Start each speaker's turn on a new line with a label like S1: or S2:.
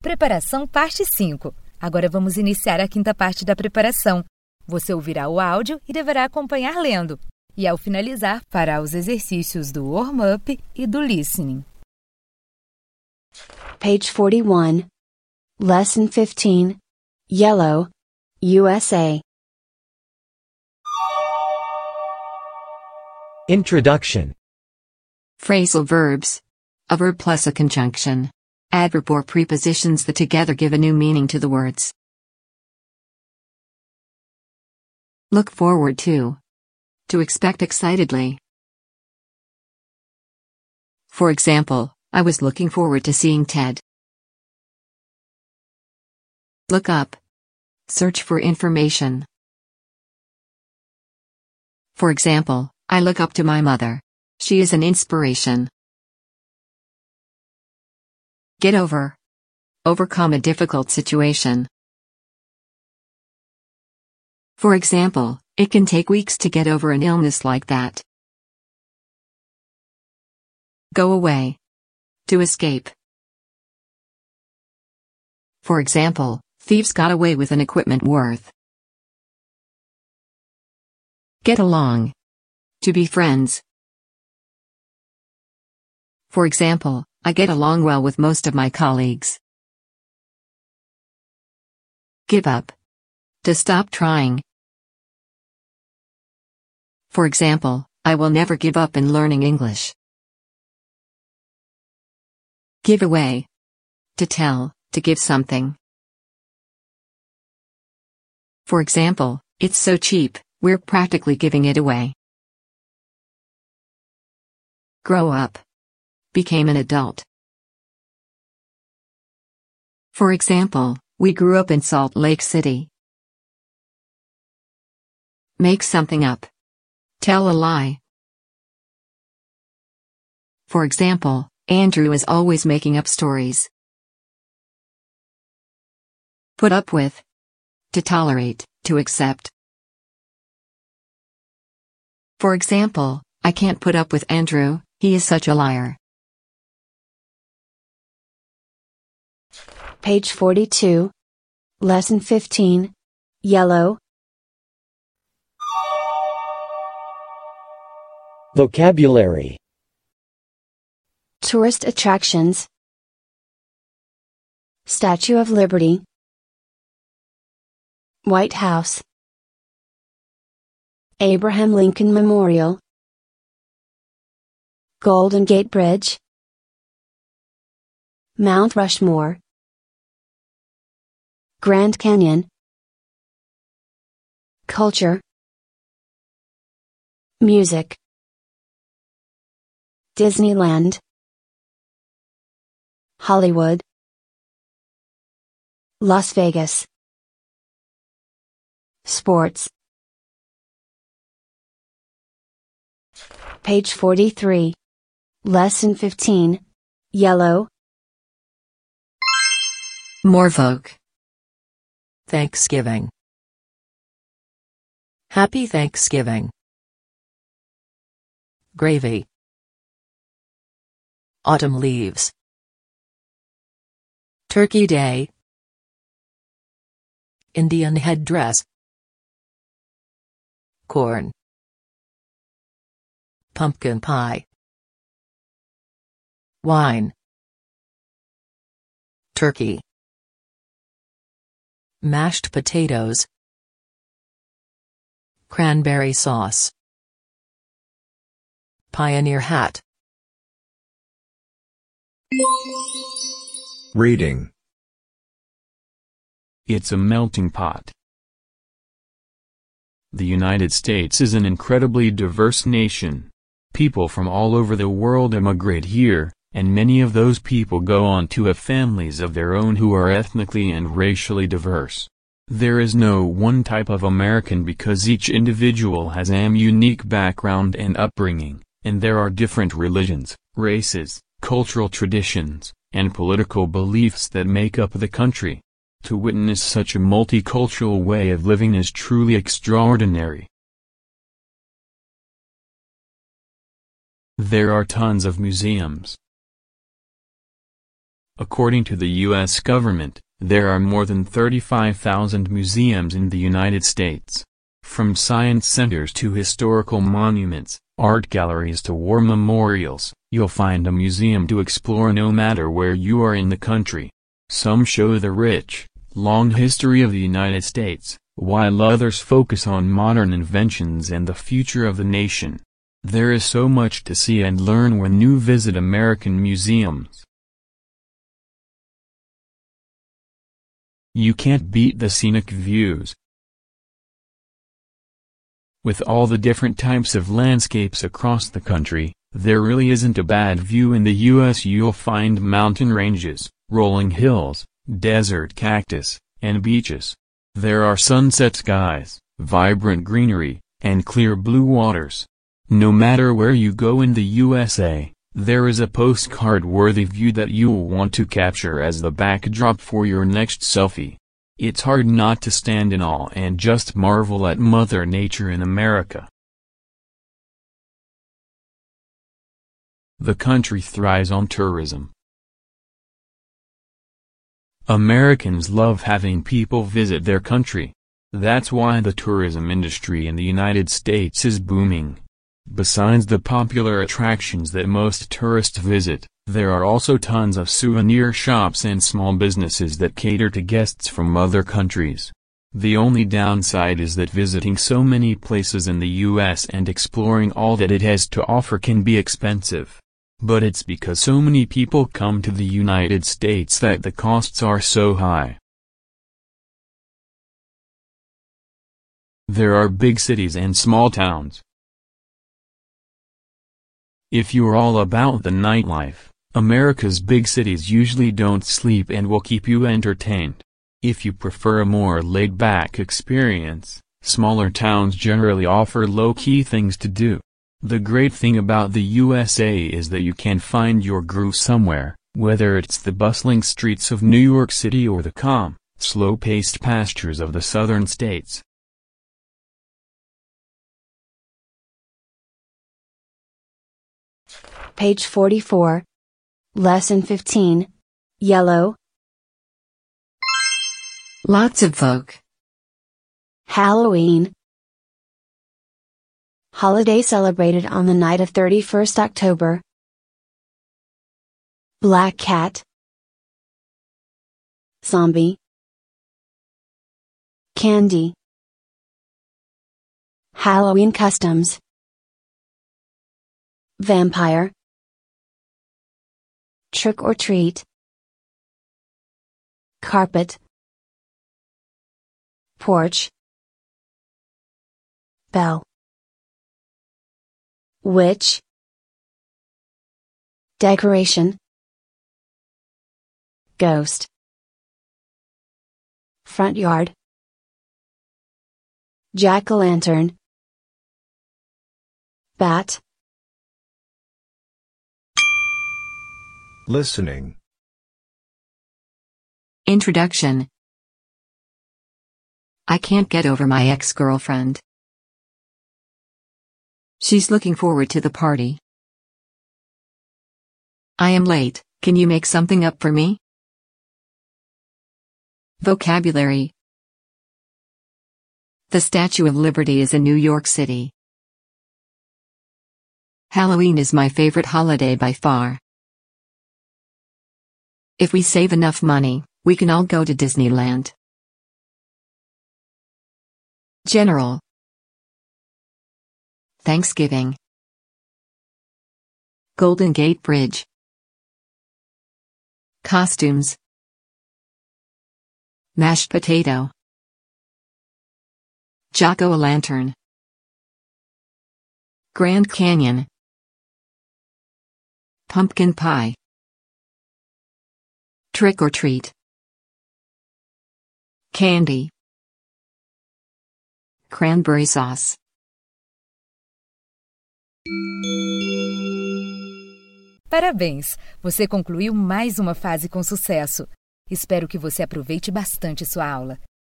S1: Preparação parte 5. Agora vamos iniciar a quinta parte da preparação. Você ouvirá o áudio e deverá acompanhar lendo. E ao finalizar, fará os exercícios do warm-up e do listening.
S2: Page 41. Lesson 15. Yellow. USA.
S3: Introduction
S4: Phrasal verbs. A verb plus a conjunction. Adverb or prepositions that together give a new meaning to the words. Look forward to. To expect excitedly. For example, I was looking forward to seeing Ted. Look up. Search for information. For example, I look up to my mother. She is an inspiration. Get over. Overcome a difficult situation. For example, it can take weeks to get over an illness like that. Go away. To escape. For example, thieves got away with an equipment worth. Get along. To be friends. For example, I get along well with most of my colleagues. Give up. To stop trying. For example, I will never give up in learning English. Give away. To tell, to give something. For example, it's so cheap, we're practically giving it away. Grow up. Became an adult. For example, we grew up in Salt Lake City. Make something up. Tell a lie. For example, Andrew is always making up stories. Put up with. To tolerate, to accept. For example, I can't put up with Andrew, he is such a liar.
S2: Page 42. Lesson 15. Yellow.
S3: Vocabulary
S2: Tourist attractions. Statue of Liberty. White House. Abraham Lincoln Memorial. Golden Gate Bridge. Mount Rushmore. Grand Canyon. Culture. Music. Disneyland. Hollywood. Las Vegas. Sports. Page 43. Lesson 15. Yellow.
S4: More vogue.
S5: Thanksgiving. Happy Thanksgiving. Gravy. Autumn leaves. Turkey Day. Indian headdress. Corn. Pumpkin pie. Wine. Turkey. Mashed potatoes. Cranberry sauce. Pioneer hat.
S6: Reading.
S7: It's a melting pot. The United States is an incredibly diverse nation. People from all over the world immigrate here, and many of those people go on to have families of their own who are ethnically and racially diverse. There is no one type of American because each individual has an unique background and upbringing, and there are different religions, races, cultural traditions, and political beliefs that make up the country. To witness such a multicultural way of living is truly extraordinary. There are tons of museums. According to the U.S. government, there are more than 35,000 museums in the United States. From science centers to historical monuments, art galleries to war memorials, you'll find a museum to explore no matter where you are in the country. Some show the rich, long history of the United States, while others focus on modern inventions and the future of the nation. There is so much to see and learn when you visit American museums. You can't beat the scenic views. With all the different types of landscapes across the country, there really isn't a bad view in the US you'll find mountain ranges, rolling hills, desert cactus, and beaches. There are sunset skies, vibrant greenery, and clear blue waters. No matter where you go in the USA, there is a postcard-worthy view that you'll want to capture as the backdrop for your next selfie. It's hard not to stand in awe and just marvel at Mother Nature in America. The country thrives on tourism. Americans love having people visit their country. That's why the tourism industry in the United States is booming. Besides the popular attractions that most tourists visit, there are also tons of souvenir shops and small businesses that cater to guests from other countries. The only downside is that visiting so many places in the US and exploring all that it has to offer can be expensive. But it's because so many people come to the United States that the costs are so high. There are big cities and small towns. If you're all about the nightlife, America's big cities usually don't sleep and will keep you entertained. If you prefer a more laid-back experience, smaller towns generally offer low-key things to do. The great thing about the USA is that you can find your groove somewhere, whether it's the bustling streets of New York City or the calm, slow-paced pastures of the southern states.
S2: Page 44. Lesson 15. Yellow,
S4: Lots of folk.
S2: Halloween. Holiday celebrated on the night of 31st October. Black Cat. Zombie. Candy. Halloween customs. Vampire. Trick or treat. Carpet. Porch. Bell. Witch. Decoration. Ghost. Front yard. Jack-o'-lantern. Bat.
S6: Listening.
S4: Introduction I can't get over my ex-girlfriend. She's looking forward to the party. I am late, can you make something up for me? Vocabulary The Statue of Liberty is in New York City. Halloween is my favorite holiday by far. If we save enough money, we can all go to Disneyland. General. Thanksgiving. Golden Gate Bridge. Costumes. Mashed potato. Jack-o'-lantern Grand Canyon. Pumpkin pie Trick or treat Candy Cranberry sauce
S1: Parabéns! Você concluiu mais uma fase com sucesso. Espero que você aproveite bastante sua aula.